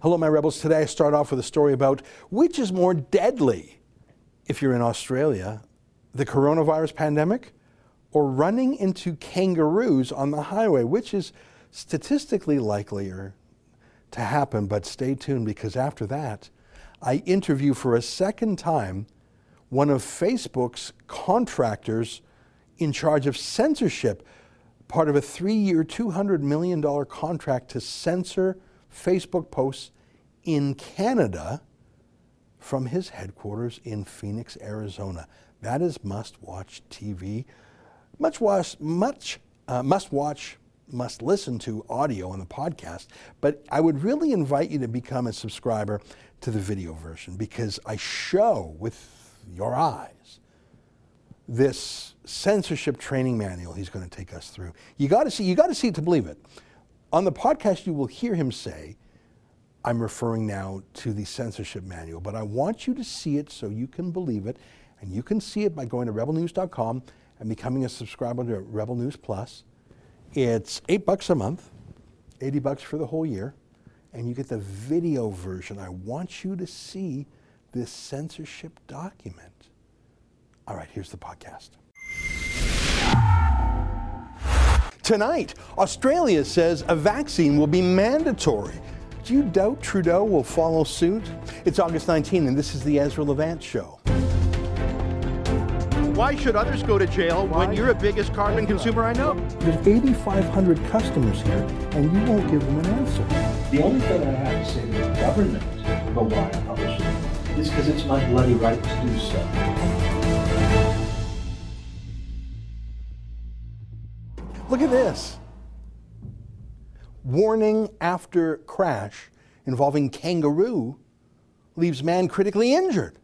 Hello, my rebels. Today I start off with a story about which is more deadly if you're in Australia the coronavirus pandemic or running into kangaroos on the highway, which is statistically likelier to happen. But stay tuned because after that, I interview for a second time one of Facebook's contractors in charge of censorship, part of a three year, $200 million contract to censor Facebook posts in Canada from his headquarters in Phoenix, Arizona. That is must watch TV. Much watch, much uh, must watch, must listen to audio on the podcast, but I would really invite you to become a subscriber to the video version because I show with your eyes this censorship training manual he's going to take us through. You got to see you got to see it to believe it. On the podcast you will hear him say I'm referring now to the censorship manual, but I want you to see it so you can believe it and you can see it by going to rebelnews.com and becoming a subscriber to Rebel News Plus. It's 8 bucks a month, 80 bucks for the whole year, and you get the video version. I want you to see this censorship document. All right, here's the podcast. Tonight, Australia says a vaccine will be mandatory. Do you doubt Trudeau will follow suit? It's August 19, and this is the Ezra Levant Show. Why should others go to jail when you're the biggest carbon consumer I know? There's 8,500 customers here, and you won't give them an answer. The only thing I have to say to the government about why I publish it is because it's my bloody right to do so. Look at this. Warning after crash involving kangaroo leaves man critically injured.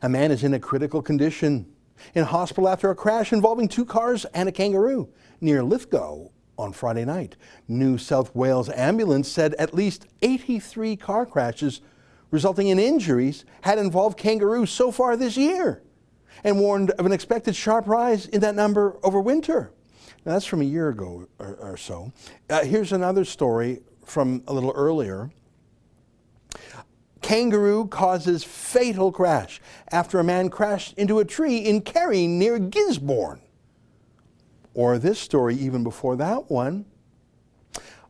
A man is in a critical condition in hospital after a crash involving two cars and a kangaroo near Lithgow on Friday night. New South Wales ambulance said at least 83 car crashes resulting in injuries had involved kangaroos so far this year and warned of an expected sharp rise in that number over winter. Now, that's from a year ago or, or so. Uh, here's another story from a little earlier. Kangaroo causes fatal crash after a man crashed into a tree in Kerry near Gisborne. Or this story, even before that one.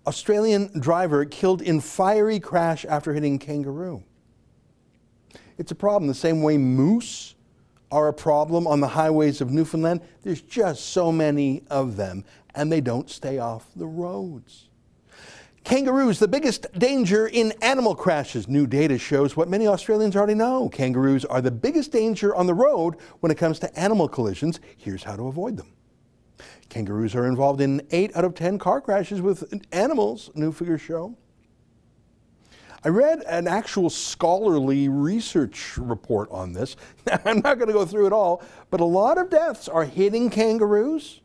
Australian driver killed in fiery crash after hitting kangaroo. It's a problem the same way moose are a problem on the highways of Newfoundland. There's just so many of them, and they don't stay off the roads. Kangaroos, the biggest danger in animal crashes. New data shows what many Australians already know. Kangaroos are the biggest danger on the road when it comes to animal collisions. Here's how to avoid them. Kangaroos are involved in 8 out of 10 car crashes with animals, new figures show. I read an actual scholarly research report on this. I'm not going to go through it all, but a lot of deaths are hitting kangaroos,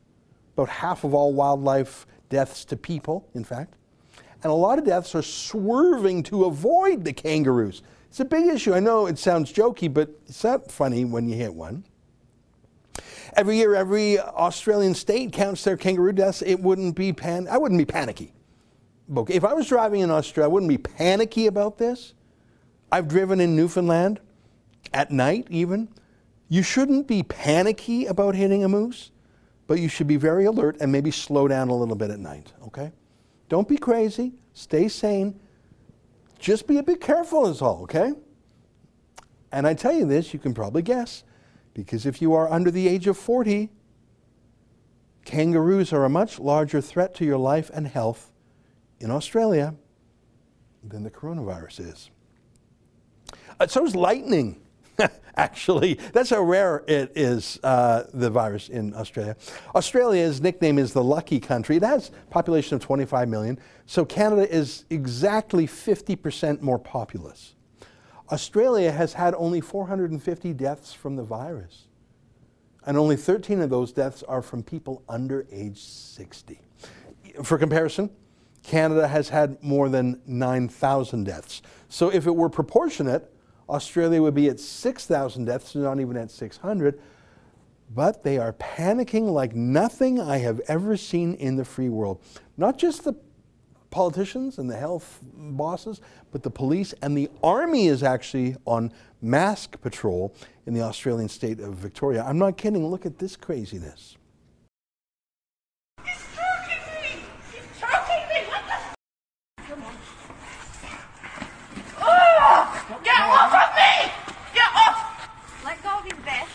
about half of all wildlife deaths to people, in fact. And a lot of deaths are swerving to avoid the kangaroos. It's a big issue. I know it sounds jokey, but it's not funny when you hit one. Every year, every Australian state counts their kangaroo deaths. It wouldn't be pan. I wouldn't be panicky. If I was driving in Australia, I wouldn't be panicky about this. I've driven in Newfoundland at night, even. You shouldn't be panicky about hitting a moose, but you should be very alert and maybe slow down a little bit at night, okay? Don't be crazy. Stay sane. Just be a bit careful, is all, okay? And I tell you this, you can probably guess, because if you are under the age of 40, kangaroos are a much larger threat to your life and health in Australia than the coronavirus is. Uh, so is lightning. actually. That's how rare it is, uh, the virus in Australia. Australia's nickname is the lucky country. It has a population of 25 million, so Canada is exactly 50% more populous. Australia has had only 450 deaths from the virus, and only 13 of those deaths are from people under age 60. For comparison, Canada has had more than 9,000 deaths. So if it were proportionate, Australia would be at 6,000 deaths, not even at 600. But they are panicking like nothing I have ever seen in the free world. Not just the politicians and the health bosses, but the police and the army is actually on mask patrol in the Australian state of Victoria. I'm not kidding. Look at this craziness. He's choking me! He's choking me! What the f- Come on. Oh! Get off of me! Get off! Let go of his vest.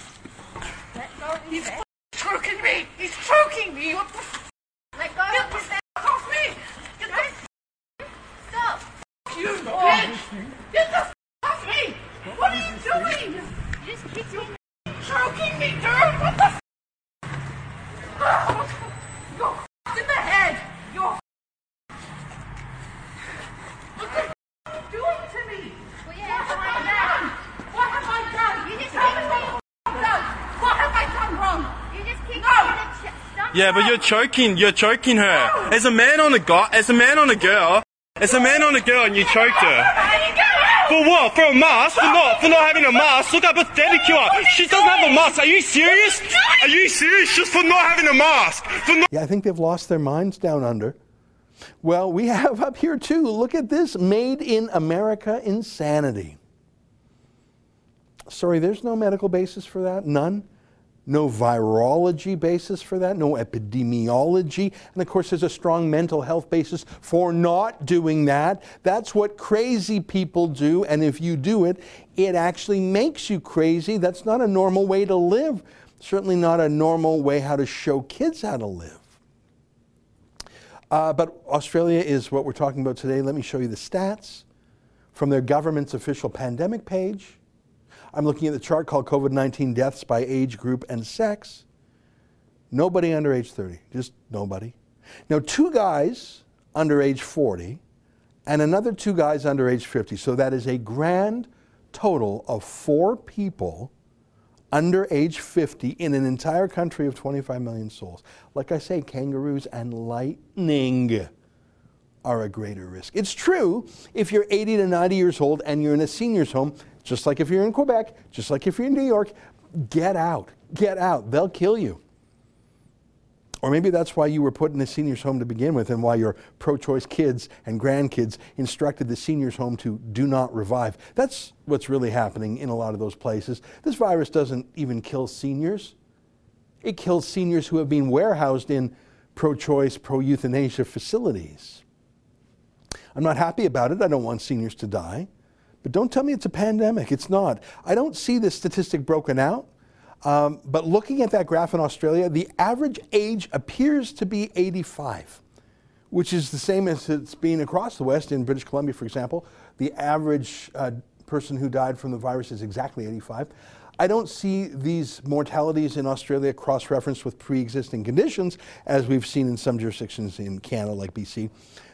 Let go of his He's vest. f- choking me! He's choking me! What the f- Let go Get of the his f- vest. off me! Get the f- Stop. you bitch! Get the f- off me! What are you doing? You just kicked me. Choking me, dude! What the f- Oh, You're f- in the head! You're f- What the f- are you doing to me? Put What your hands have I behind your done? back. What have I done? You just tell me kicked what me. I've done. What have I done wrong? You just kicked No. me in the chest. Stop. Yeah, but you're choking. You're choking her. As a man on a guy, as a man on a girl, as a man on a girl, and you choked her. For what? For a mask? For not? For not having a mask? Look how pathetic you are. She doesn't have a mask. Are you serious? Are you serious? Just for not having a mask? Not. Yeah, I think they've lost their minds down under. Well, we have up here too. Look at this made in America insanity. Sorry, there's no medical basis for that. None. No virology basis for that. No epidemiology. And of course, there's a strong mental health basis for not doing that. That's what crazy people do. And if you do it, it actually makes you crazy. That's not a normal way to live. Certainly not a normal way how to show kids how to live. Uh, but Australia is what we're talking about today. Let me show you the stats from their government's official pandemic page. I'm looking at the chart called COVID 19 deaths by age group and sex. Nobody under age 30, just nobody. Now, two guys under age 40 and another two guys under age 50. So that is a grand total of four people under age 50 in an entire country of 25 million souls. Like I say, kangaroos and lightning are a greater risk. It's true if you're 80 to 90 years old and you're in a senior's home, just like if you're in Quebec, just like if you're in New York, get out. Get out. They'll kill you. Or maybe that's why you were put in a senior's home to begin with and why your pro choice kids and grandkids instructed the senior's home to do not revive. That's what's really happening in a lot of those places. This virus doesn't even kill seniors, it kills seniors who have been warehoused in pro choice, pro euthanasia facilities. I'm not happy about it. I don't want seniors to die. But don't tell me it's a pandemic. It's not. I don't see this statistic broken out. Um, but looking at that graph in Australia, the average age appears to be 85, which is the same as it's been across the West. In British Columbia, for example, the average uh, person who died from the virus is exactly 85. I don't see these mortalities in Australia cross referenced with pre existing conditions, as we've seen in some jurisdictions in Canada, like BC.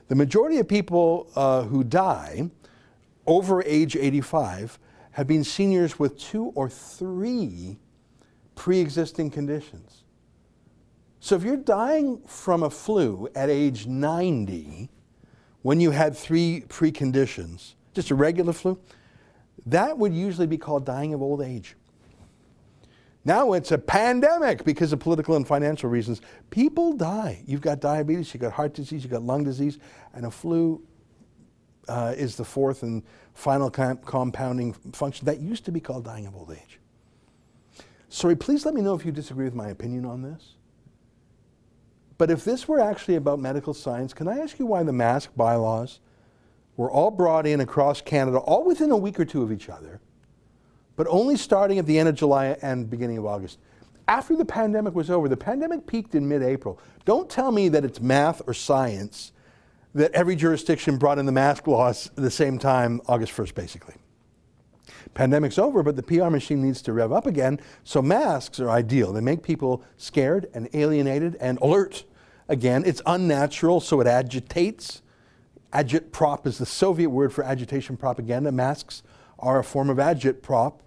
The majority of people uh, who die over age 85 have been seniors with two or three pre existing conditions. So if you're dying from a flu at age 90, when you had three preconditions, just a regular flu, that would usually be called dying of old age. Now it's a pandemic because of political and financial reasons. People die. You've got diabetes, you've got heart disease, you've got lung disease, and a flu uh, is the fourth and final com- compounding function. That used to be called dying of old age. Sorry, please let me know if you disagree with my opinion on this. But if this were actually about medical science, can I ask you why the mask bylaws were all brought in across Canada, all within a week or two of each other, but only starting at the end of July and beginning of August? After the pandemic was over, the pandemic peaked in mid April. Don't tell me that it's math or science that every jurisdiction brought in the mask laws at the same time, August 1st, basically. Pandemic's over, but the PR machine needs to rev up again, so masks are ideal. They make people scared and alienated and alert again. It's unnatural, so it agitates. Agitprop is the Soviet word for agitation propaganda. Masks are a form of agitprop.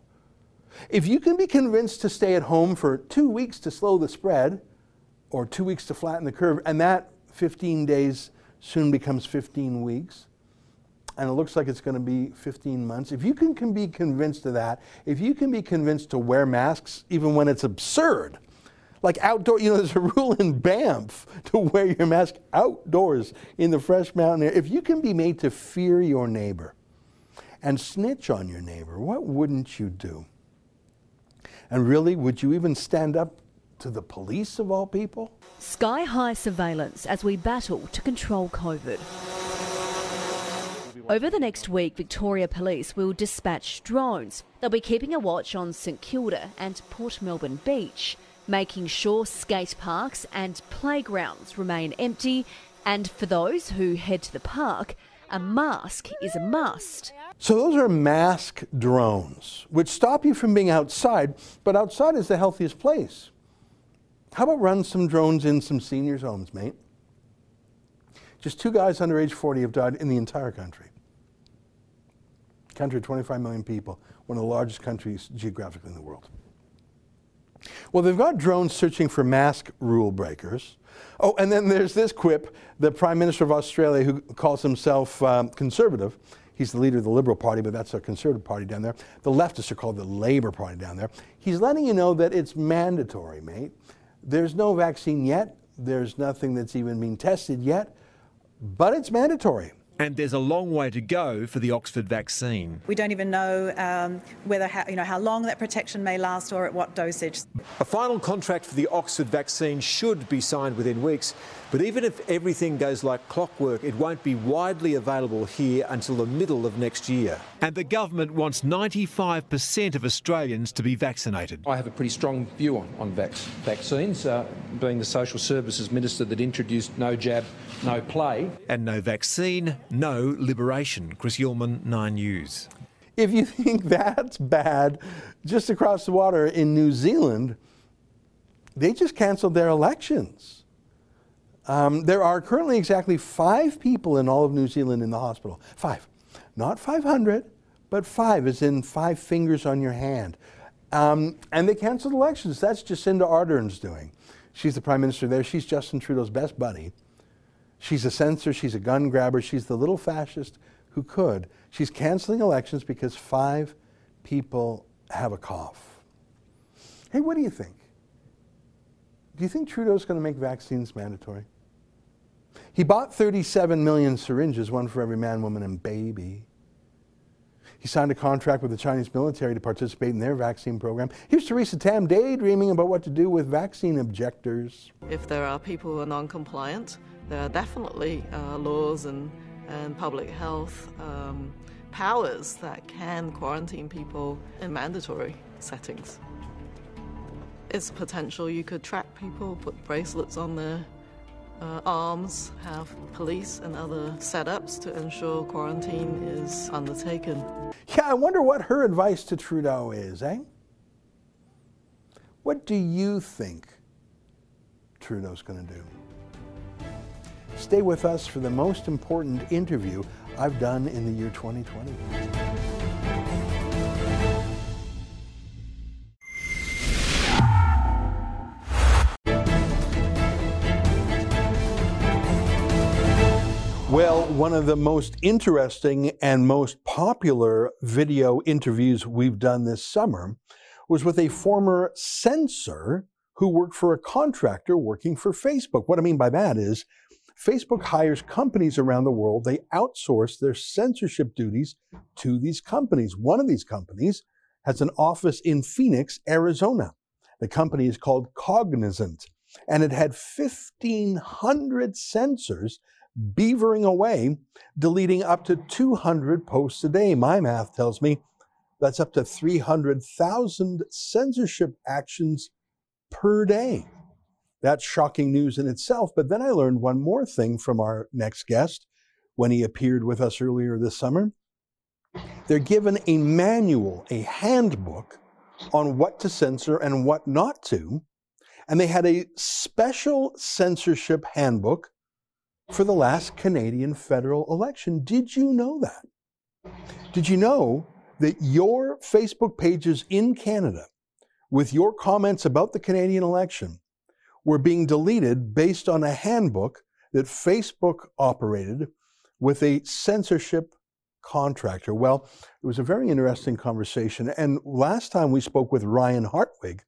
If you can be convinced to stay at home for two weeks to slow the spread, or two weeks to flatten the curve, and that 15 days soon becomes 15 weeks, and it looks like it's going to be 15 months. If you can, can be convinced of that, if you can be convinced to wear masks even when it's absurd, Like outdoor, you know, there's a rule in Banff to wear your mask outdoors in the fresh mountain air. If you can be made to fear your neighbor and snitch on your neighbor, what wouldn't you do? And really, would you even stand up to the police of all people? Sky high surveillance as we battle to control COVID. Over the next week, Victoria Police will dispatch drones. They'll be keeping a watch on St Kilda and Port Melbourne Beach, making sure skate parks and playgrounds remain empty. And for those who head to the park, a mask is a must. So those are mask drones, which stop you from being outside, but outside is the healthiest place. How about run some drones in some seniors' homes, mate? Just two guys under age 40 have died in the entire country. Country of 25 million people, one of the largest countries geographically in the world. Well, they've got drones searching for mask rule breakers. Oh, and then there's this quip the Prime Minister of Australia, who calls himself um, conservative. He's the leader of the Liberal Party, but that's a conservative party down there. The leftists are called the Labour Party down there. He's letting you know that it's mandatory, mate. There's no vaccine yet. There's nothing that's even been tested yet, but it's mandatory. And there's a long way to go for the Oxford vaccine. We don't even know um, whether how, you know how long that protection may last or at what dosage. A final contract for the Oxford vaccine should be signed within weeks, but even if everything goes like clockwork, it won't be widely available here until the middle of next year. And the government wants 95% of Australians to be vaccinated. I have a pretty strong view on, on vac- vaccines, uh, being the social services minister that introduced no jab, no play. And no vaccine, no liberation. Chris Uhlmann, 9 News. If you think that's bad, just across the water in New Zealand, they just canceled their elections. Um, there are currently exactly five people in all of New Zealand in the hospital. Five. Not 500, but five, as in five fingers on your hand. Um, and they canceled elections. That's Jacinda Ardern's doing. She's the prime minister there. She's Justin Trudeau's best buddy. She's a censor. She's a gun grabber. She's the little fascist who could. She's canceling elections because five people have a cough. Hey, what do you think? Do you think Trudeau's going to make vaccines mandatory? He bought 37 million syringes, one for every man, woman, and baby. He signed a contract with the Chinese military to participate in their vaccine program. Here's Theresa Tam daydreaming about what to do with vaccine objectors. If there are people who are non compliant, there are definitely uh, laws and, and public health um, powers that can quarantine people in mandatory settings. It's potential you could track people, put bracelets on their uh, arms, have police and other setups to ensure quarantine is undertaken. Yeah, I wonder what her advice to Trudeau is, eh? What do you think Trudeau's going to do? Stay with us for the most important interview I've done in the year 2020. One of the most interesting and most popular video interviews we've done this summer was with a former censor who worked for a contractor working for Facebook. What I mean by that is Facebook hires companies around the world, they outsource their censorship duties to these companies. One of these companies has an office in Phoenix, Arizona. The company is called Cognizant, and it had 1,500 censors beavering away, deleting up to 200 posts a day. My math tells me that's up to 300,000 censorship actions per day. That's shocking news in itself. But then I learned one more thing from our next guest when he appeared with us earlier this summer. They're given a manual, a handbook on what to censor and what not to. And they had a special censorship handbook for the last Canadian federal election. Did you know that? Did you know that your Facebook pages in Canada with your comments about the Canadian election were being deleted based on a handbook that Facebook operated with a censorship contractor? Well, it was a very interesting conversation. And last time we spoke with Ryan Hartwig,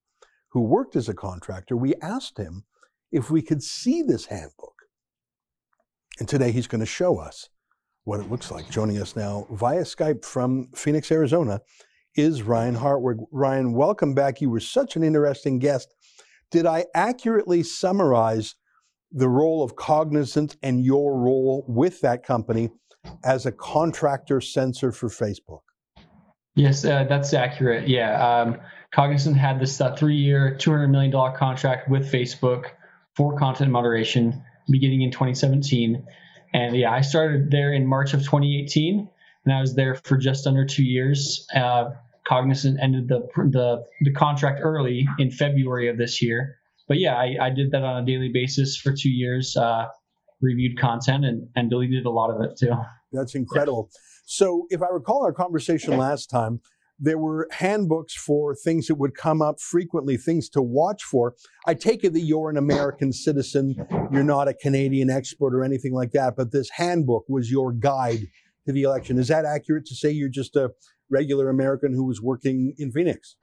who worked as a contractor, we asked him if we could see this handbook. And today he's going to show us what it looks like. Joining us now via Skype from Phoenix, Arizona, is Ryan Hartwig. Ryan, welcome back. You were such an interesting guest. Did I accurately summarize the role of Cognizant and your role with that company as a contractor censor for Facebook? Yes, uh, that's accurate. Yeah. Um, Cognizant had this uh, three year, $200 million contract with Facebook for content moderation beginning in 2017. And yeah, I started there in March of 2018, and I was there for just under two years. Uh, Cognizant ended the, the the contract early in February of this year. But yeah, I, I did that on a daily basis for two years. Uh, reviewed content and, and deleted a lot of it too. That's incredible. Yeah. So, if I recall our conversation last time, there were handbooks for things that would come up frequently, things to watch for. I take it that you're an American citizen, you're not a Canadian expert or anything like that, but this handbook was your guide to the election. Is that accurate to say you're just a regular American who was working in Phoenix?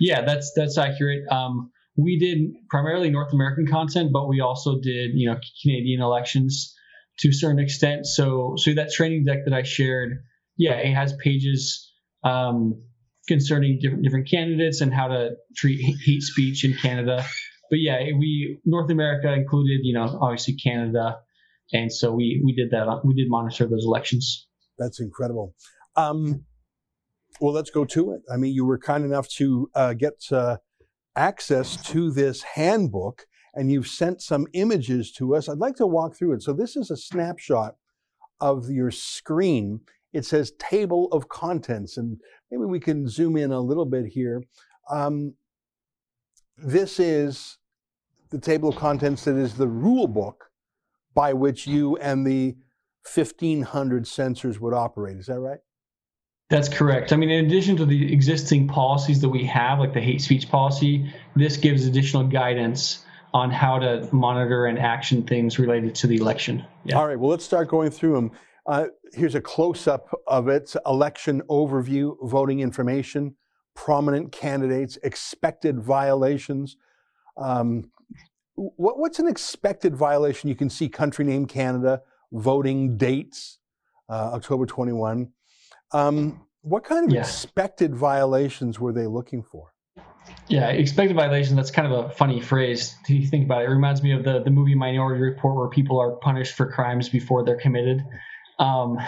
Yeah, that's that's accurate. Um, we did primarily North American content, but we also did you know Canadian elections to a certain extent. So so that training deck that I shared, yeah, it has pages um, concerning different different candidates and how to treat hate speech in Canada. But yeah, we North America included, you know, obviously Canada, and so we we did that. We did monitor those elections. That's incredible. Um, well, let's go to it. I mean, you were kind enough to uh, get uh, access to this handbook, and you've sent some images to us. I'd like to walk through it. So this is a snapshot of your screen it says table of contents, and maybe we can zoom in a little bit here. Um, this is the table of contents that is the rule book by which you and the 1500 censors would operate. Is that right? That's correct. I mean, in addition to the existing policies that we have, like the hate speech policy, this gives additional guidance on how to monitor and action things related to the election. Yeah. All right. Well, let's start going through them. Uh, here's a close up of its election overview, voting information, prominent candidates, expected violations. Um, what, what's an expected violation? You can see country name Canada, voting dates, uh, October 21. Um, what kind of yeah. expected violations were they looking for? Yeah, expected violation. That's kind of a funny phrase to think about. It reminds me of the, the movie Minority Report, where people are punished for crimes before they're committed. Um,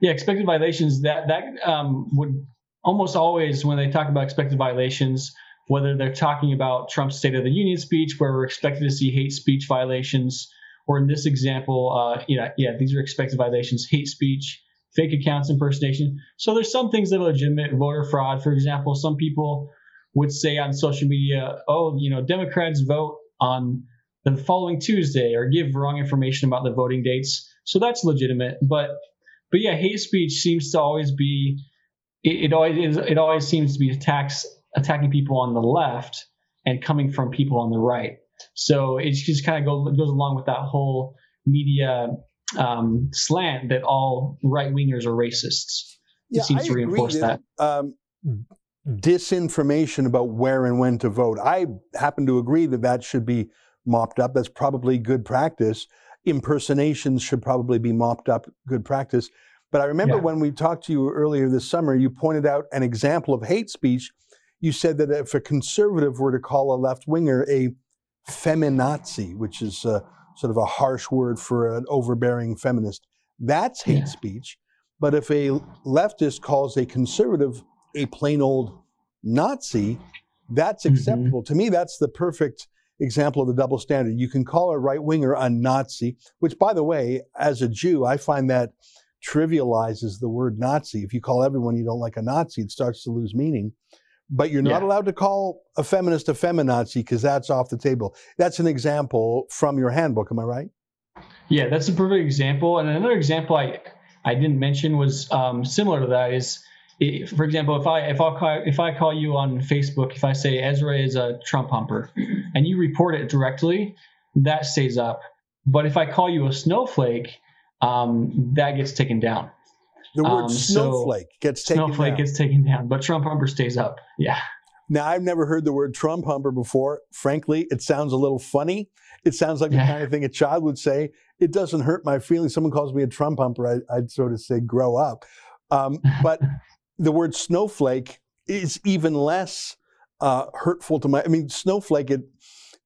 yeah, expected violations. That that um, would almost always when they talk about expected violations, whether they're talking about Trump's State of the Union speech, where we're expected to see hate speech violations, or in this example, uh, yeah, yeah, these are expected violations: hate speech, fake accounts impersonation. So there's some things that are legitimate. Voter fraud, for example. Some people would say on social media, "Oh, you know, Democrats vote on the following Tuesday," or give wrong information about the voting dates. So that's legitimate. But but yeah, hate speech seems to always be it, it always is, it always seems to be attacks attacking people on the left and coming from people on the right. So it just kind of goes goes along with that whole media um, slant that all right wingers are racists. Yeah, it seems I to reinforce that. that. Um, disinformation about where and when to vote. I happen to agree that that should be mopped up. That's probably good practice impersonations should probably be mopped up, good practice. But I remember yeah. when we talked to you earlier this summer, you pointed out an example of hate speech. You said that if a conservative were to call a left winger a feminazi, which is a, sort of a harsh word for an overbearing feminist, that's hate yeah. speech. But if a leftist calls a conservative a plain old Nazi, that's mm-hmm. acceptable. Mm-hmm. To me, that's the perfect example of the double standard. You can call a right winger a Nazi, which, by the way, as a Jew, I find that trivializes the word Nazi. If you call everyone you don't like a Nazi, it starts to lose meaning. But you're not yeah. allowed to call a feminist a feminazi because that's off the table. That's an example from your handbook. Am I right? Yeah, that's a perfect example. And another example I I didn't mention was um, similar to that is for example, if I if I call, if I call you on Facebook, if I say Ezra is a Trump humper, and you report it directly, that stays up. But if I call you a snowflake, um, that gets taken down. The word um, snowflake so gets taken snowflake down. gets taken down, but Trump humper stays up. Yeah. Now, I've never heard the word Trump humper before. Frankly, it sounds a little funny. It sounds like the kind of thing a child would say. It doesn't hurt my feelings. Someone calls me a Trump humper, I, would sort of say, grow up. Um, but the word snowflake is even less uh, hurtful to my. I mean, snowflake. It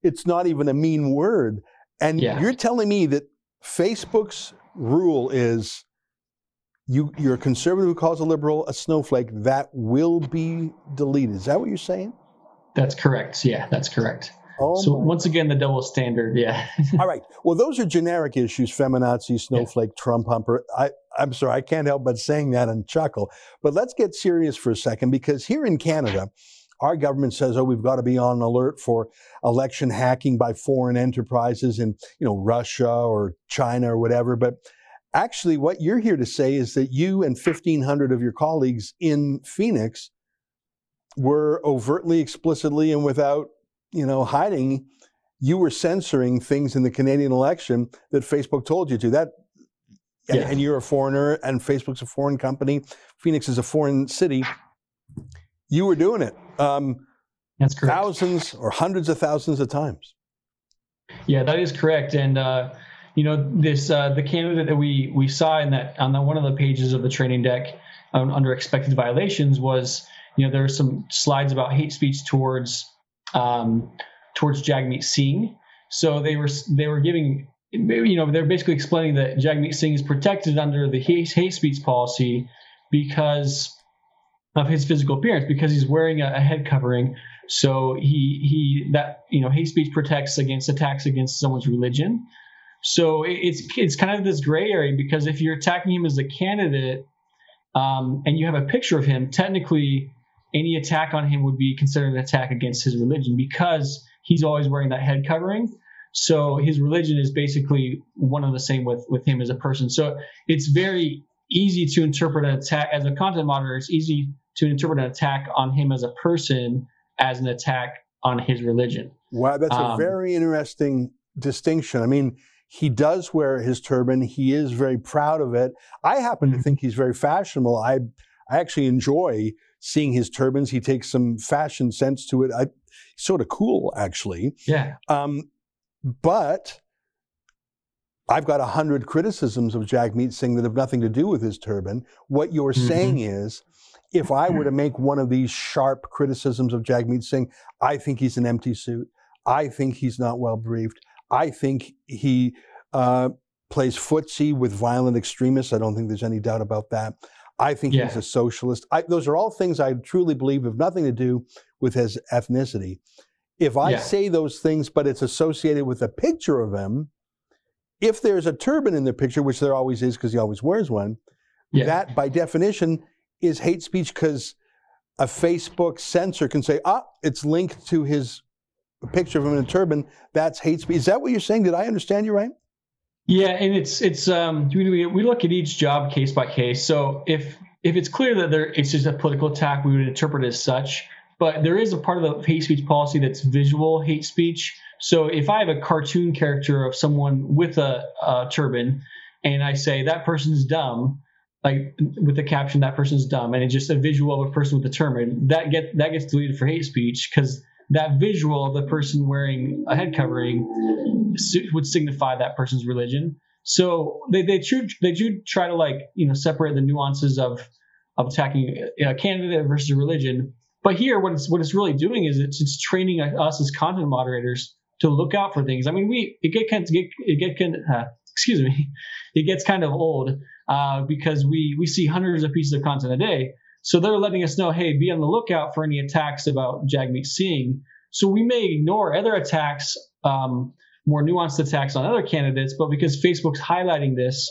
it's not even a mean word. And Yeah. you're telling me that Facebook's rule is you you're a conservative who calls a liberal a snowflake that will be deleted. Is that what you're saying? That's correct. Yeah, that's correct. Oh so once again, the double standard. Yeah. All right. Well, those are generic issues: feminazi, snowflake, Trump humper. I, I'm sorry, I can't help but saying that and chuckle. But let's get serious for a second, because here in Canada, our government says, "Oh, we've got to be on alert for election hacking by foreign enterprises in, you know, Russia or China or whatever." But actually, what you're here to say is that you and 1,500 of your colleagues in Phoenix were overtly, explicitly, and without you know hiding, you were censoring things in the Canadian election that Facebook told you to. That and, Yeah. and you're a foreigner, and Facebook's a foreign company. Phoenix is a foreign city. You were doing it. Um, That's correct. Thousands or hundreds of thousands of times. Yeah, that is correct. And uh, you know, this uh, the candidate that we we saw in that on the, one of the pages of the training deck um, under expected violations was you know there were some slides about hate speech towards um, towards Jagmeet Singh. So they were they were giving you know they're basically explaining that Jagmeet Singh is protected under the hate, hate speech policy because of his physical appearance because he's wearing a, a head covering. So he he that you know hate speech protects against attacks against someone's religion. So it- it's it's kind of this gray area because if you're attacking him as a candidate um, and you have a picture of him, technically any attack on him would be considered an attack against his religion because he's always wearing that head covering. So his religion is basically one and the same with with him as a person. So it's very easy to interpret an attack as a content moderator. It's easy to interpret an attack on him as a person as an attack on his religion. Wow, that's a Um, very interesting distinction. I mean, he does wear his turban. He is very proud of it. I happen to think he's very fashionable. I I actually enjoy seeing his turbans. He takes some fashion sense to it. I sort of cool, actually. Yeah. Um, but I've got a hundred criticisms of Jagmeet Singh that have nothing to do with his turban. What you're Mhm. saying is, if I were to make one of these sharp criticisms of Jagmeet Singh, I think he's an empty suit. I think he's not well briefed. I think he uh, plays footsie with violent extremists. I don't think there's any doubt about that. I think he's a socialist. I, those are all things I truly believe have nothing to do with his ethnicity. If I Yeah. say those things, but it's associated with a picture of him, if there's a turban in the picture, which there always is because he always wears one, Yeah. that by definition is hate speech because a Facebook censor can say, ah, it's linked to his picture of him in a turban. That's hate speech. Is that what you're saying? Did I understand you right? Yeah, and it's it's um we, we look at each job case by case. So if if it's clear that there it's just a political attack, we would interpret it as such. But there is a part of the hate speech policy that's visual hate speech. So if I have a cartoon character of someone with a, a turban, and I say that person's dumb, like with the caption that person's dumb, and it's just a visual of a person with a turban, that get that gets deleted for hate speech because that visual of the person wearing a head covering would signify that person's religion. So they they do they do try to like you know separate the nuances of of attacking a candidate versus a religion. But here, what it's what it's really doing is it's it's training us as content moderators to look out for things. I mean, we it get kind get it get kind uh, excuse me, it gets kind of old uh, because we we see hundreds of pieces of content a day. So they're letting us know, hey, be on the lookout for any attacks about Jagmeet Singh. So we may ignore other attacks, um, more nuanced attacks on other candidates, but because Facebook's highlighting this,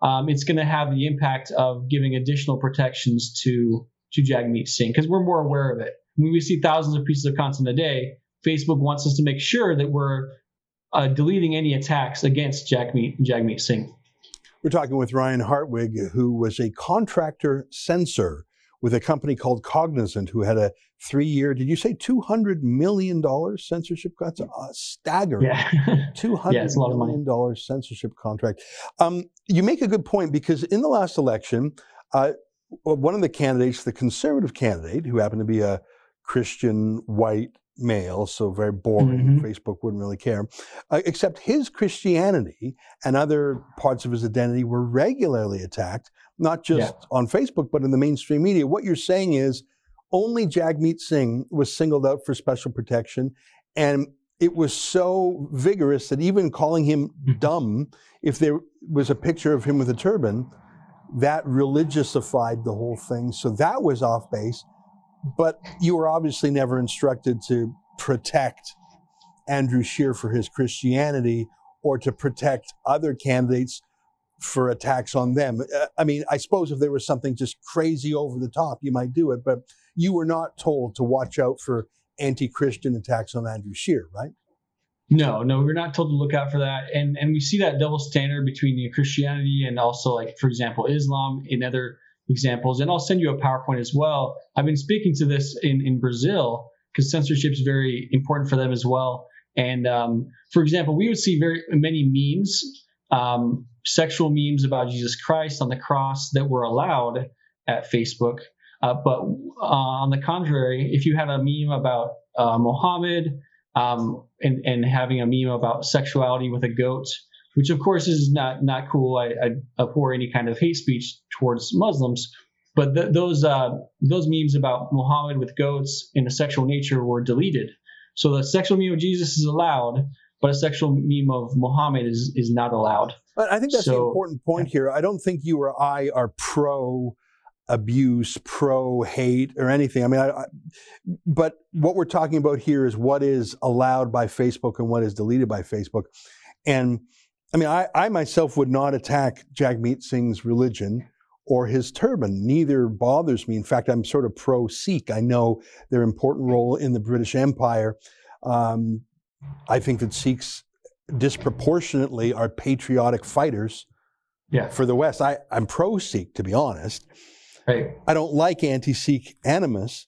um, it's going to have the impact of giving additional protections to to Jagmeet Singh because we're more aware of it. When we see thousands of pieces of content a day, Facebook wants us to make sure that we're uh, deleting any attacks against Jagmeet Jagmeet Singh. We're talking with Ryan Hartwig, who was a contractor censor with a company called Cognizant, who had a three-year, did you say $200 million censorship? That's a staggering. Yeah. $200 Yeah, it's a lot of money. million dollar censorship contract. Um, you make a good point because in the last election, uh, one of the candidates, the conservative candidate, who happened to be a Christian white male, so very boring. Facebook wouldn't really care. Uh, except his Christianity and other parts of his identity were regularly attacked, not just on Facebook, but in the mainstream media. What you're saying is only Jagmeet Singh was singled out for special protection, and it was so vigorous that even calling him dumb, if there was a picture of him with a turban, that religiousified the whole thing. So that was off base. But you were obviously never instructed to protect Andrew Scheer for his Christianity or to protect other candidates for attacks on them. Uh, I mean, I suppose if there was something just crazy over the top, you might do it, but you were not told to watch out for anti Christian attacks on Andrew Scheer, right? No, no, we're not told to look out for that, and and we see that double standard between know, Christianity and also like, for example, Islam in other examples. And I'll send you a PowerPoint as well. I've been speaking to this in in Brazil because censorship is very important for them as well. And um, for example, we would see very many memes, um, sexual memes about Jesus Christ on the cross that were allowed at Facebook. Uh, but uh, on the contrary, if you had a meme about uh, Mohammed um, and, and having a meme about sexuality with a goat, which of course is not not cool. I, I abhor any kind of hate speech towards Muslims. But th- those uh, those memes about Muhammad with goats in a sexual nature were deleted. So the sexual meme of Jesus is allowed, but a sexual meme of Muhammad is is not allowed. But I think that's the important point here. I don't think you or I are pro abuse, pro hate, or anything. I mean, I, I, but what we're talking about here is what is allowed by Facebook and what is deleted by Facebook. And I mean, I, I myself would not attack Jagmeet Singh's religion or his turban. Neither bothers me. In fact, I'm sort of pro Sikh. I know their important role in the British Empire. Um, I think that Sikhs disproportionately are patriotic fighters yeah. for the West. I, I'm pro Sikh, to be honest. Right. I don't like anti Sikh animus,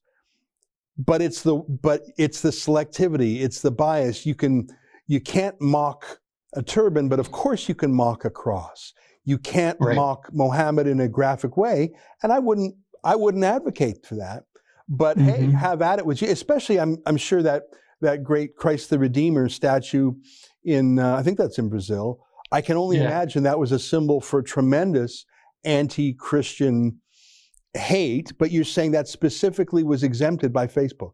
but it's the but it's the selectivity, it's the bias. You can you can't mock a turban, but of course you can mock a cross. You can't Right. mock Mohammed in a graphic way, and I wouldn't I wouldn't advocate for that. But hey, have at it with you. Especially, I'm I'm sure that that great Christ the Redeemer statue in uh, I think that's in Brazil. I can only Yeah. imagine that was a symbol for tremendous anti-Christian hate. But you're saying that specifically was exempted by Facebook.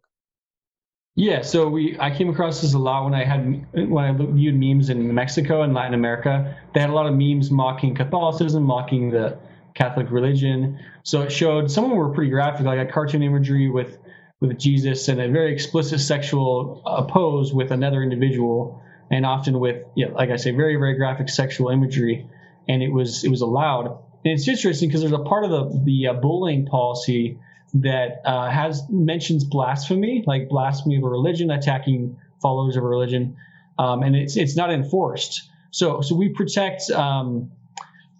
Yeah, so we I came across this a lot when I had when I viewed memes in Mexico and Latin America. They had a lot of memes mocking Catholicism, mocking the Catholic religion. So it showed some of them were pretty graphic, like a cartoon imagery with with Jesus and a very explicit sexual uh, pose with another individual, and often with yeah, like I say, very very graphic sexual imagery. And it was it was allowed. And it's interesting because there's a part of the the uh, bullying policy that uh, has mentions blasphemy, like blasphemy of a religion, attacking followers of a religion, um, and it's it's not enforced. So so we protect. Um,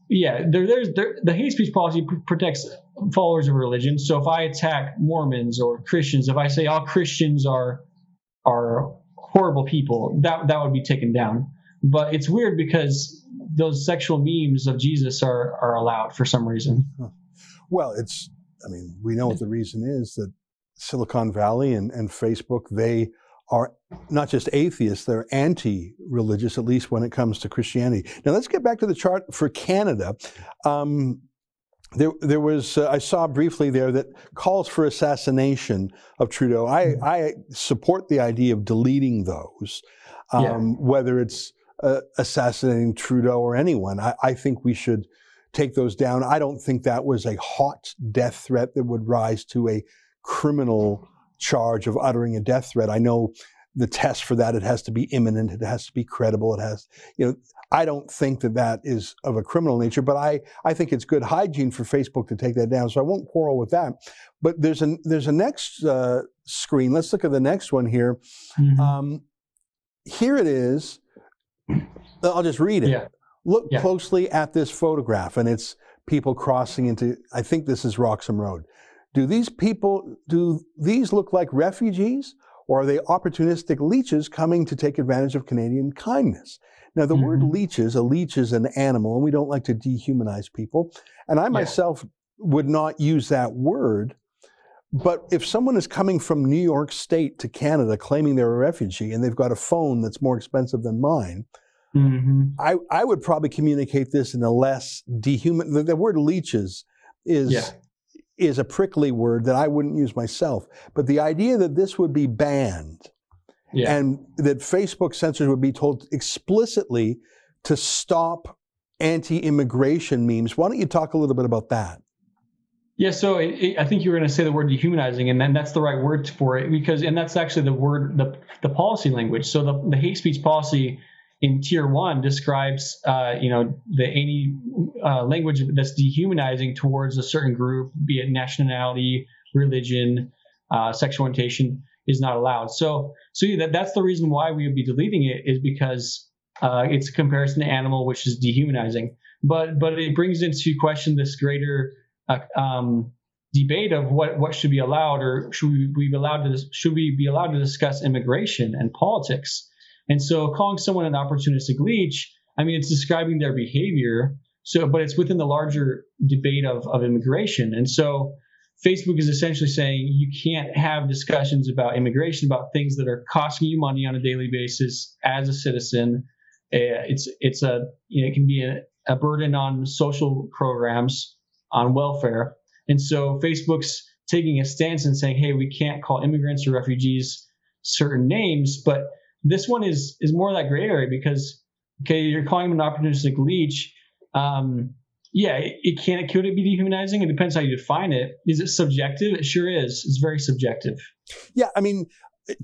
yeah, there, there's there, the hate speech policy pr- protects followers of religion. So if I attack Mormons or Christians, if I say all Christians are are horrible people, that that would be taken down. But it's weird because those sexual memes of Jesus are are allowed for some reason. Well, it's, I mean, we know what the reason is that Silicon Valley and, and Facebook, they are not just atheists, they're anti religious, at least when it comes to Christianity. Now, let's get back to the chart for Canada. Um, there, there was, uh, I saw briefly there that calls for assassination of Trudeau. I, I support the idea of deleting those, um, Yeah. whether it's uh, assassinating Trudeau or anyone. I, I think we should take those down. I don't think that was a hot death threat that would rise to a criminal charge of uttering a death threat. I know the test for that it has to be imminent, it has to be credible, it has, you know, I don't think that that is of a criminal nature, but I, I think it's good hygiene for Facebook to take that down. So I won't quarrel with that. But there's a there's a next uh, screen. Let's look at the next one here. Um, here it is. I'll just read it. Yeah. Look Yeah. closely at this photograph, and it's people crossing into. I think this is Roxham Road. Do these people? Do these look like refugees, or are they opportunistic leeches coming to take advantage of Canadian kindness? Now, the word mm-hmm. leeches, a leech is an animal, and we don't like to dehumanize people. And I myself would not use that word, But if someone is coming from New York State to Canada claiming they're a refugee and they've got a phone that's more expensive than mine, Mm-hmm. I, I would probably communicate this in a less dehuman. The, the word leeches is Yeah. is a prickly word that I wouldn't use myself. But the idea that this would be banned Yeah. and that Facebook censors would be told explicitly to stop anti-immigration memes. Why don't you talk a little bit about that? Yeah, so it, it, I think you were going to say the word dehumanizing, and then that's the right word for it because, and that's actually the word, the the policy language. So the the hate speech policy in tier one describes, uh, you know, the any uh, language that's dehumanizing towards a certain group, be it nationality, religion, uh, sexual orientation, is not allowed. So, so yeah, that, that's the reason why we would be deleting it is because uh, it's a comparison to animal, which is dehumanizing. But but it brings into question this greater uh, um, debate of what what should be allowed or should we be allowed to should we be allowed to discuss immigration and politics. And so calling someone an opportunistic leech, I mean, it's describing their behavior. So, but it's within the larger debate of, of immigration. And so Facebook is essentially saying you can't have discussions about immigration, about things that are costing you money on a daily basis as a citizen. Uh, It's it's a you know, it can be a, a burden on social programs, on welfare, and so Facebook's taking a stance and saying, hey, we can't call immigrants or refugees certain names, but this one is is more of that gray area because okay, you're calling them an opportunistic leech. Um, yeah, it, it can could it be dehumanizing? It depends how you define it. Is it subjective? It sure is. It's very subjective. Yeah, I mean,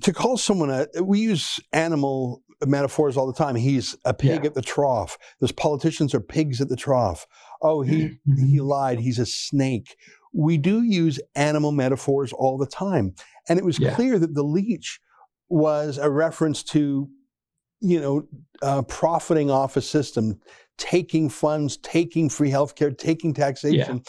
to call someone a, we use animal metaphors all the time. He's a pig Yeah. at the trough. Those politicians are pigs at the trough. Oh, he he lied. He's a snake. We do use animal metaphors all the time, and it was Yeah. clear that the leech was a reference to, you know, uh, profiting off a system, taking funds, taking free healthcare, taking taxation.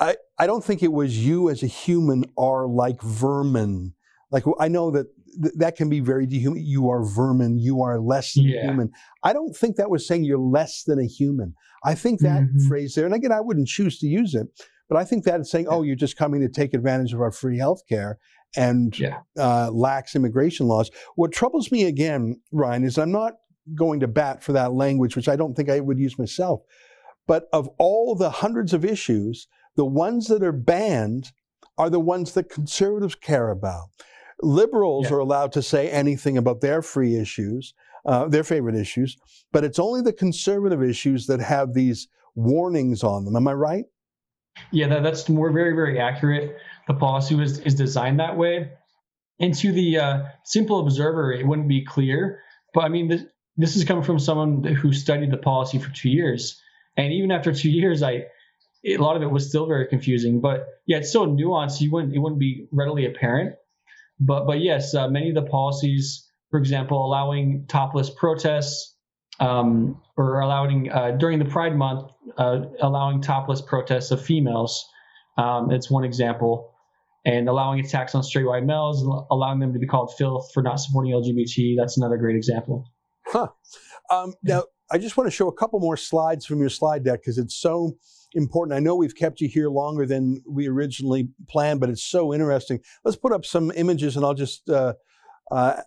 I, I don't think it was you as a human are like vermin. Like I know that th- that can be very dehuman. You are vermin. You are less than Yeah. human. I don't think that was saying you're less than a human. I think that Mhm. phrase there, and again, I wouldn't choose to use it, but I think that is saying, oh, you're just coming to take advantage of our free healthcare and Yeah. uh, lax immigration laws. What troubles me again, Ryan, is I'm not going to bat for that language, which I don't think I would use myself. But of all the hundreds of issues, the ones that are banned are the ones that conservatives care about. Liberals Yeah. are allowed to say anything about their free issues, uh, their favorite issues, but it's only the conservative issues that have these warnings on them. Am I right? Yeah, that, that's more very, very accurate. The policy was is designed that way. And to the uh, simple observer, it wouldn't be clear. But I mean, this, this is coming from someone who studied the policy for two years. And even after two years, I a lot of it was still very confusing. But yeah, it's so nuanced, you wouldn't it wouldn't be readily apparent. But but yes, uh, many of the policies, for example, allowing topless protests, um, or allowing uh, during the Pride Month, uh, allowing topless protests of females. Um, it's one example, and allowing attacks on straight white males, allowing them to be called filth for not supporting LGBT. That's another great example. Huh. Um, now, I just want to show a couple more slides from your slide deck because it's so important. I know we've kept you here longer than we originally planned, but it's so interesting. Let's put up some images and I'll just. Uh, uh,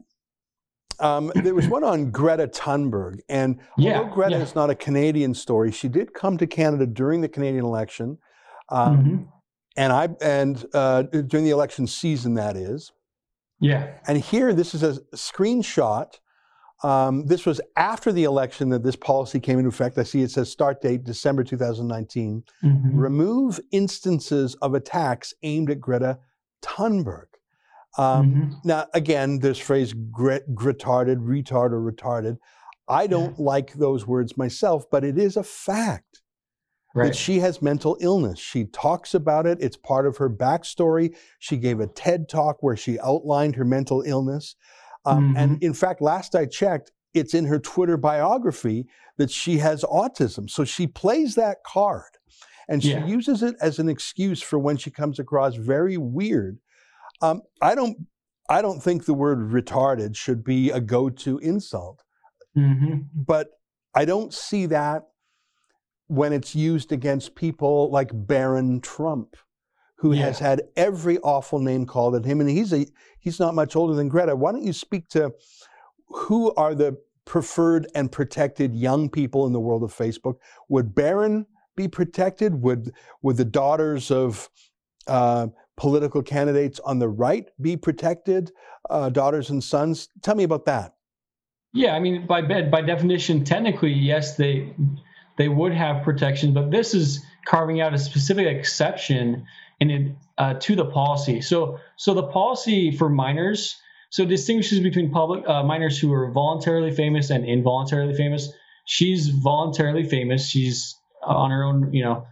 um, there was one on Greta Thunberg, and Yeah, although Greta yeah. is not a Canadian story, she did come to Canada during the Canadian election, um, Mhm. and I and uh, during the election season that is. Yeah. And here, this is a screenshot. Um, this was after the election that this policy came into effect. I see it says start date December 2019. Mhm. Remove instances of attacks aimed at Greta Thunberg. Um, Mhm. Now, again, this phrase grit, gritarded, retard, or retarded. I don't like those words myself, but it is a fact Right. that she has mental illness. She talks about it. It's part of her backstory. She gave a TED talk where she outlined her mental illness. Um, And in fact, last I checked, it's in her Twitter biography that she has autism. So she plays that card and she Yeah. uses it as an excuse for when she comes across very weird. Um, I don't. I don't think the word retarded should be a go-to insult Mhm. but I don't see that when it's used against people like Barron Trump, who has had every awful name called at him, and he's a he's not much older than Greta. Why don't you speak to who are the preferred and protected young people in the world of Facebook? Would Barron be protected? Would would the daughters of uh, political candidates on the right be protected? Uh, daughters and sons. Tell me about that. Yeah, I mean, by by definition, technically, yes, they they would have protection, but this is carving out a specific exception in uh, to the policy. So, so the policy for minors so distinguishes between public uh, minors who are voluntarily famous and involuntarily famous. She's voluntarily famous. She's uh, on her own, you know,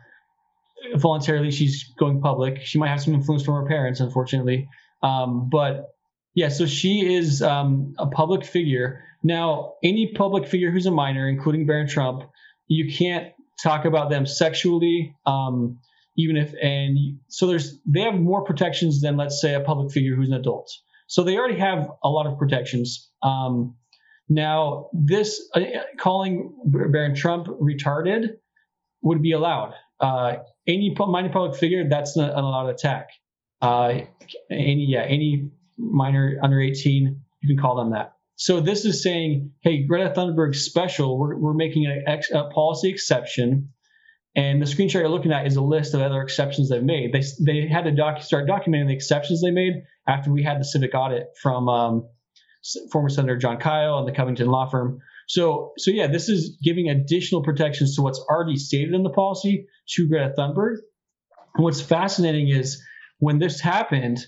voluntarily. She's going public. She might have some influence from her parents, unfortunately. Um, but yeah, so she is um, a public figure. Now, any public figure who's a minor, including Barron Trump, you can't talk about them sexually. Um, even if and so there's they have more protections than let's say a public figure who's an adult. So they already have a lot of protections. Um, now, this uh, calling Barron Trump retarded would be allowed. Uh, any minor public figure, that's an allowed attack. Uh, any yeah, any minor under 18, you can call them that. So this is saying, hey, Greta Thunberg's special. We're, we're making a, a policy exception and the screenshot you're looking at is a list of other exceptions they've made. They, they had to doc, start documenting the exceptions they made after we had the civic audit from um, former Senator Jon Kyl and the Covington law firm. So, so yeah, this is giving additional protections to what's already stated in the policy to Greta Thunberg. And what's fascinating is when this happened,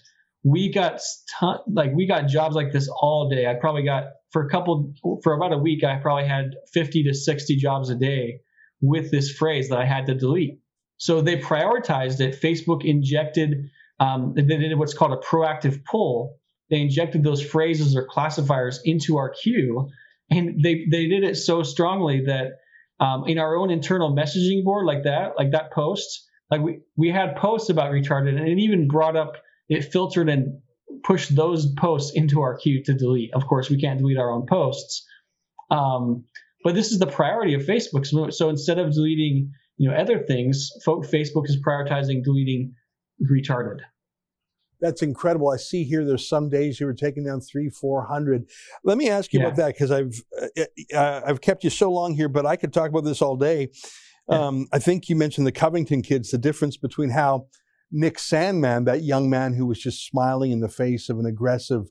we got ton, like we got jobs like this all day. I probably got for a couple for about a week. I probably had 50 to 60 jobs a day with this phrase that I had to delete. So they prioritized it. Facebook injected, um, they did what's called a proactive pull. They injected those phrases or classifiers into our queue, and they they did it so strongly that um, in our own internal messaging board, like that, like that post, like we we had posts about retarded, and it even brought up, it filtered and pushed those posts into our queue to delete. Of course, we can't delete our own posts. Um, but this is the priority of Facebook. So, so instead of deleting, you know, other things, Facebook is prioritizing deleting retarded. That's incredible. I see here there's some days you were taking down three, four hundred. Let me ask you yeah. about that because I've uh, uh, I've kept you so long here, but I could talk about this all day. Um, I think you mentioned the Covington kids. The difference between how Nick Sandmann, that young man who was just smiling in the face of an aggressive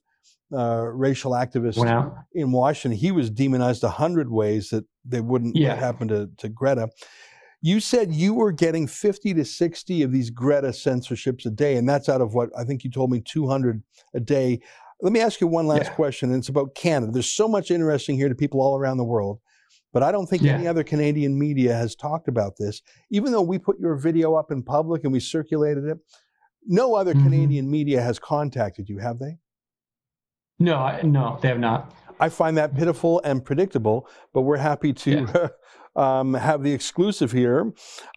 uh, racial activist wow. in Washington, he was demonized a hundred ways that they wouldn't yeah. happen to, to Greta. You said you were getting 50 to 60 of these Greta censorships a day, and that's out of what I think you told me 200 a day. Let me ask you one last yeah. question, and it's about Canada. There's so much interesting here to people all around the world, but I don't think yeah. any other Canadian media has talked about this. Even though we put your video up in public and we circulated it, no other mm-hmm. Canadian media has contacted you, have they? No, no, they have not. I find that pitiful and predictable, but we're happy to yeah. um, have the exclusive here.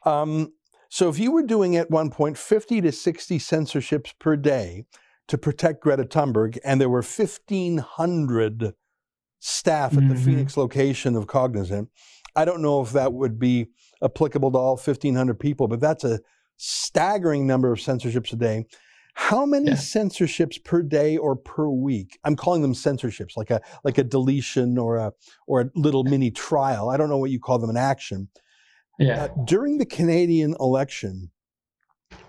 Um, so, if you were doing at one point 50 to 60 censorships per day to protect Greta Thunberg, and there were 1,500 staff at mm-hmm. the Phoenix location of Cognizant, I don't know if that would be applicable to all 1,500 people, but that's a staggering number of censorships a day. How many yeah. censorships per day or per week? I'm calling them censorships, like a like a deletion or a or a little mini trial. I don't know what you call them an action. Yeah. Uh, during the Canadian election,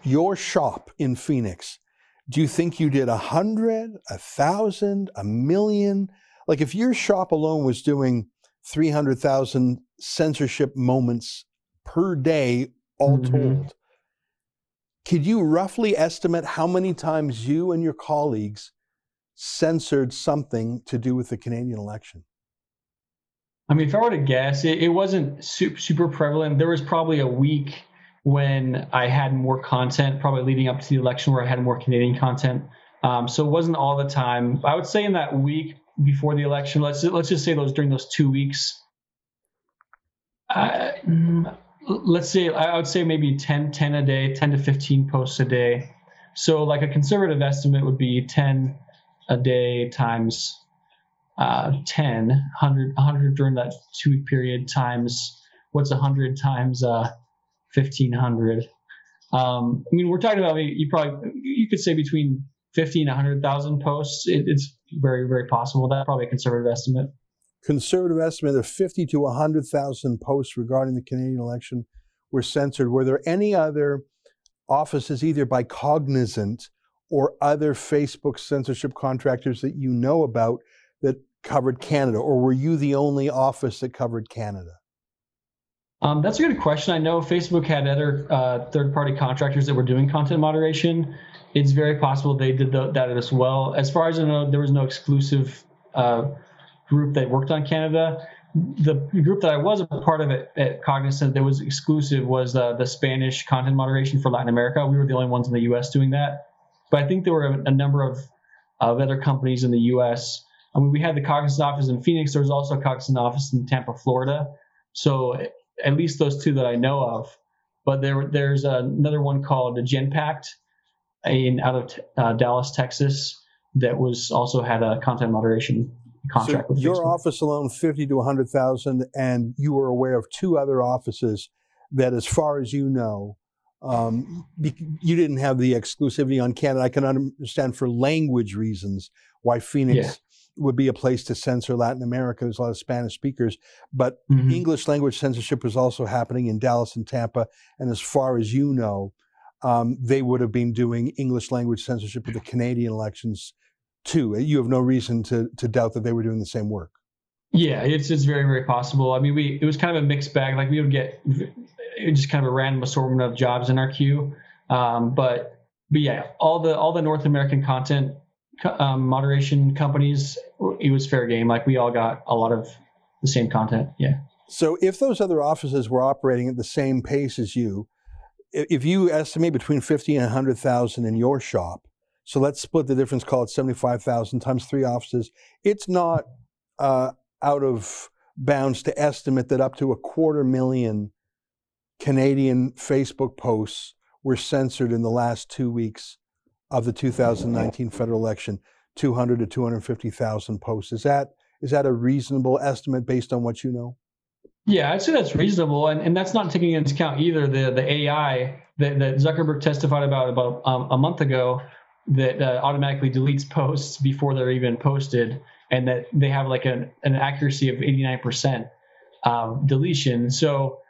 your shop in Phoenix, do you think you did a hundred, a thousand, a million? Like if your shop alone was doing three hundred thousand censorship moments per day, all mm-hmm. told, could you roughly estimate how many times you and your colleagues censored something to do with the Canadian election? I mean, if I were to guess, it, it wasn't super, super prevalent. There was probably a week when I had more content, probably leading up to the election, where I had more Canadian content. Um, so it wasn't all the time. I would say in that week before the election, let's let's just say those during those two weeks, uh, let's say I would say maybe 10, 10 a day, 10 to 15 posts a day. So like a conservative estimate would be 10 a day times uh, 10, 100, 100 during that two week period times what's 100 times uh, 1500. Um, I mean, we're talking about you probably you could say between 50 and 100,000 posts. It, it's very very possible. That's probably a conservative estimate. Conservative estimate of 50 to 100,000 posts regarding the Canadian election were censored. Were there any other offices, either by Cognizant or other Facebook censorship contractors that you know about that covered Canada, or were you the only office that covered Canada? Um, that's a good question. I know Facebook had other uh, third-party contractors that were doing content moderation. It's very possible they did the, that as well. As far as I know, there was no exclusive uh, group that worked on Canada. The group that I was a part of at, at Cognizant that was exclusive was uh, the Spanish content moderation for Latin America. We were the only ones in the U.S. doing that. But I think there were a, a number of, of other companies in the U.S. I mean, we had the Cognizant office in Phoenix. There was also a Cognizant office in Tampa, Florida. So at least those two that I know of. But there, there's another one called the Genpact in out of uh, Dallas, Texas, that was also had a content moderation contract so with your Facebook. office alone 50 to 100,000 and you were aware of two other offices that as far as you know um, you didn't have the exclusivity on Canada. I can understand for language reasons why Phoenix Yeah. would be a place to censor Latin America. There's a lot of Spanish speakers, but Mhm. English language censorship was also happening in Dallas and Tampa. And as far as you know, um, they would have been doing English language censorship of the Canadian elections too. You have no reason to, to doubt that they were doing the same work. Yeah, it's it's very very possible. I mean, we it was kind of a mixed bag. Like we would get just kind of a random assortment of jobs in our queue. Um, but but yeah, all the all the North American content um, moderation companies, it was fair game. Like we all got a lot of the same content. Yeah. So if those other offices were operating at the same pace as you, if you estimate between 50 and 100,000 in your shop, so let's split the difference, call it 75,000 times three offices, it's not uh, out of bounds to estimate that up to a quarter million Canadian Facebook posts were censored in the last two weeks of the 2019 federal election, 200 to 250,000 posts. Is that is that a reasonable estimate based on what you know? Yeah, I'd say that's reasonable, and, and that's not taking into account either the the AI that, that Zuckerberg testified about about um, a month ago that uh, automatically deletes posts before they're even posted, and that they have like an, an accuracy of 89% um, deletion. So,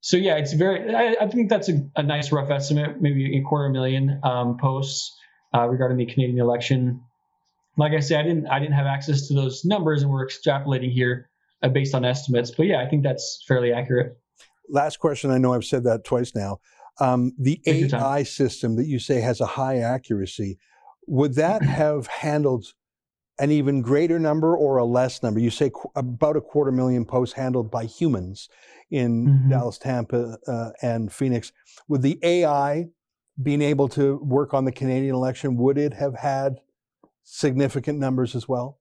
so yeah, it's very. I, I think that's a, a nice rough estimate, maybe a quarter million um, posts uh, regarding the Canadian election. Like I said, I didn't I didn't have access to those numbers, and we're extrapolating here based on estimates. But yeah, I think that's fairly accurate. Last question. I know I've said that twice now. Um, the Take. AI system that you say has a high accuracy, would that have handled an even greater number or a less number? You say qu- about a quarter million posts handled by humans in Mhm. Dallas, Tampa, uh, and Phoenix. Would the AI being able to work on the Canadian election, would it have had significant numbers as well?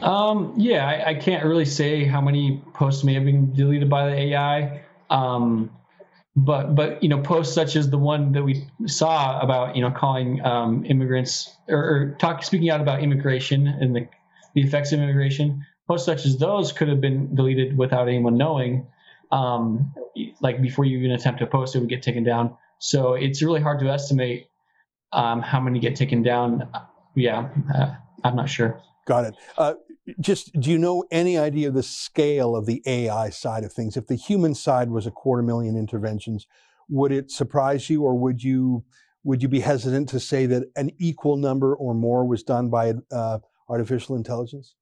Um, yeah, I, I can't really say how many posts may have been deleted by the AI. Um, but but you know posts such as the one that we saw about you know calling um, immigrants or, or talk speaking out about immigration and the the effects of immigration posts such as those could have been deleted without anyone knowing um, like before you even attempt to post it would get taken down. So it's really hard to estimate um, how many get taken down. Yeah uh, i'm not sure Got it. Uh, just do you know any idea of the scale of the AI side of things? If the human side was a quarter million interventions, would it surprise you, or would you would you be hesitant to say that an equal number or more was done by uh, artificial intelligence?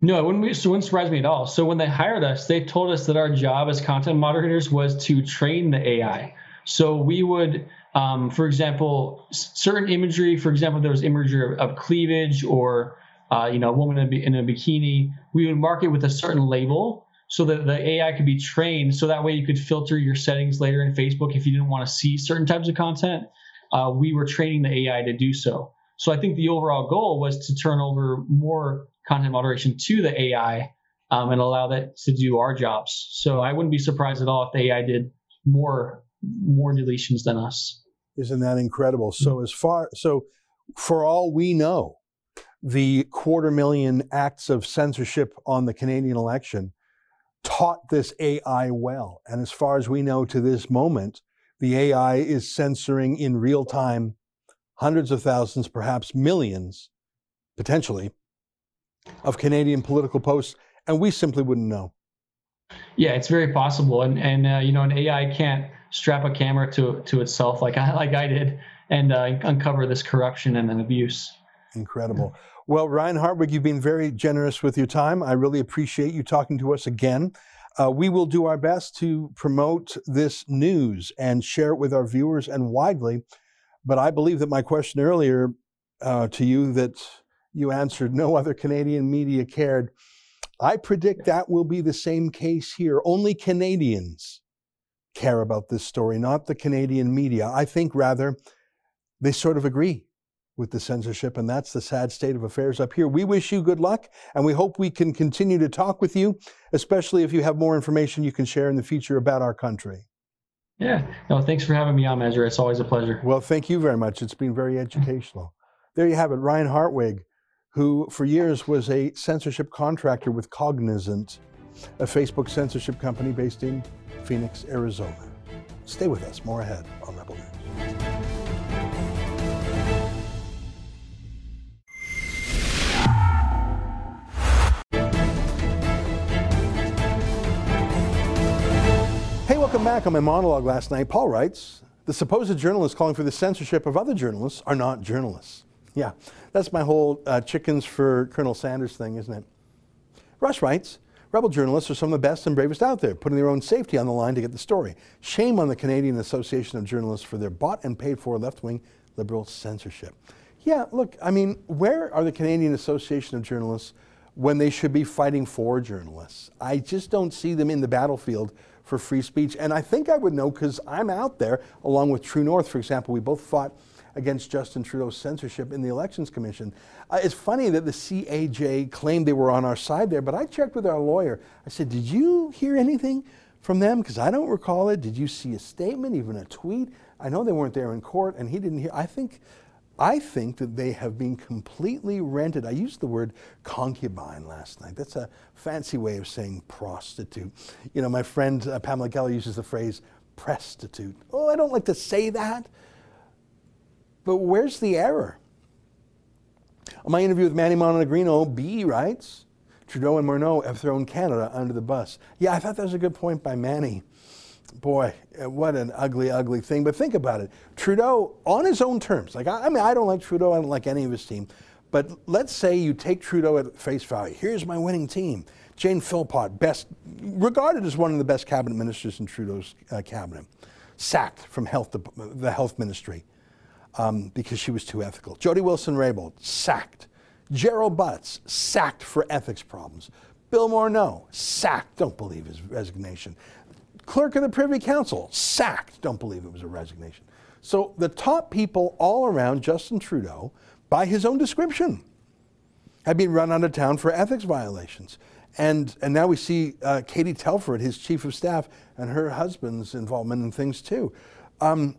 No, it wouldn't, be, it wouldn't surprise me at all. So when they hired us, they told us that our job as content moderators was to train the AI. So we would, um, for example, certain imagery. For example, there was imagery of, of cleavage or uh, you know, a woman in a, in a bikini. We would mark it with a certain label so that the AI could be trained. So that way you could filter your settings later in Facebook if you didn't want to see certain types of content. Uh, we were training the AI to do so. So I think the overall goal was to turn over more content moderation to the AI um, and allow that to do our jobs. So I wouldn't be surprised at all if the AI did more more deletions than us. Isn't that incredible? So as far so for all we know, the quarter million acts of censorship on the Canadian election taught this AI well. And as far as we know to this moment, the AI is censoring in real time hundreds of thousands, perhaps millions, potentially, of Canadian political posts, and we simply wouldn't know. Yeah, it's very possible, and and uh, you know, an AI can't strap a camera to to itself like I like I did and uh, uncover this corruption and then abuse. Incredible. Well, Ryan Hartwig, you've been very generous with your time. I really appreciate you talking to us again. Uh, we will do our best to promote this news and share it with our viewers and widely. But I believe that my question earlier uh, to you that you answered no other Canadian media cared. I predict that will be the same case here. Only Canadians care about this story, not the Canadian media. I think rather they sort of agree with the censorship, and that's the sad state of affairs up here. We wish you good luck, and we hope we can continue to talk with you, especially if you have more information you can share in the future about our country. Yeah, no, thanks for having me on, Ezra. It's always a pleasure. Well, thank you very much. It's been very educational. There you have it, Ryan Hartwig, who for years was a censorship contractor with Cognizant, a Facebook censorship company based in Phoenix, Arizona. Stay with us, more ahead on Rebel welcome back on my monologue last night. Paul writes The supposed journalists calling for the censorship of other journalists are not journalists. Yeah, that's my whole uh, chickens for Colonel Sanders thing, isn't it? Rush writes Rebel journalists are some of the best and bravest out there, putting their own safety on the line to get the story. Shame on the Canadian Association of Journalists for their bought and paid for left wing liberal censorship. Yeah, look, I mean, where are the Canadian Association of Journalists when they should be fighting for journalists? I just don't see them in the battlefield for free speech. And I think I would know because I'm out there, along with True North, for example. We both fought against Justin Trudeau's censorship in the Elections Commission. Uh, it's funny that the CAJ claimed they were on our side there, but I checked with our lawyer. I said, Did you hear anything from them? Because I don't recall it. Did you see a statement, even a tweet? I know they weren't there in court, and he didn't hear. I think I think that they have been completely rented. I used the word concubine last night. That's a fancy way of saying prostitute. You know, my friend uh, Pamela Geller uses the phrase prostitute. Oh, I don't like to say that. But where's the error? On my interview with Manny Montenegrino, B writes, Trudeau and Morneau have thrown Canada under the bus. Yeah, I thought that was a good point by Manny boy, uh, what an ugly, ugly thing. But think about it. Trudeau, on his own terms, like, I, I mean, I don't like Trudeau, I don't like any of his team. But let's say you take Trudeau at face value. Here's my winning team. Jane Philpott, best, regarded as one of the best cabinet ministers in Trudeau's uh, cabinet, sacked from health, the health ministry um, because she was too ethical. Jody Wilson-Raybould, sacked. Gerald Butts, sacked for ethics problems. Bill Morneau, sacked. Don't believe his resignation. Clerk of the Privy Council, sacked. Don't believe it was a resignation. So the top people all around Justin Trudeau, by his own description, have been run out of town for ethics violations. And, and now we see uh, Katie Telford, his chief of staff, and her husband's involvement in things too. Um,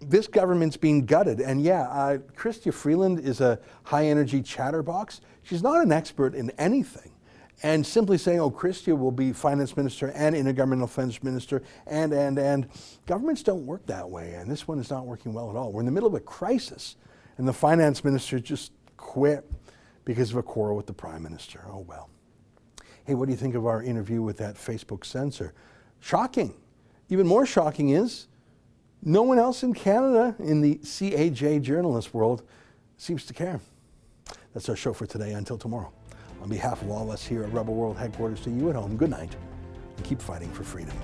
this government's being gutted. And yeah, uh, Chrystia Freeland is a high energy chatterbox. She's not an expert in anything. And simply saying, oh, Chrystia will be finance minister and intergovernmental affairs minister, and, and, and. Governments don't work that way, and this one is not working well at all. We're in the middle of a crisis, and the finance minister just quit because of a quarrel with the prime minister. Oh, well. Hey, what do you think of our interview with that Facebook censor? Shocking. Even more shocking is no one else in Canada in the CAJ journalist world seems to care. That's our show for today. Until tomorrow. On behalf of all of us here at Rebel World Headquarters to you at home, good night and keep fighting for freedom.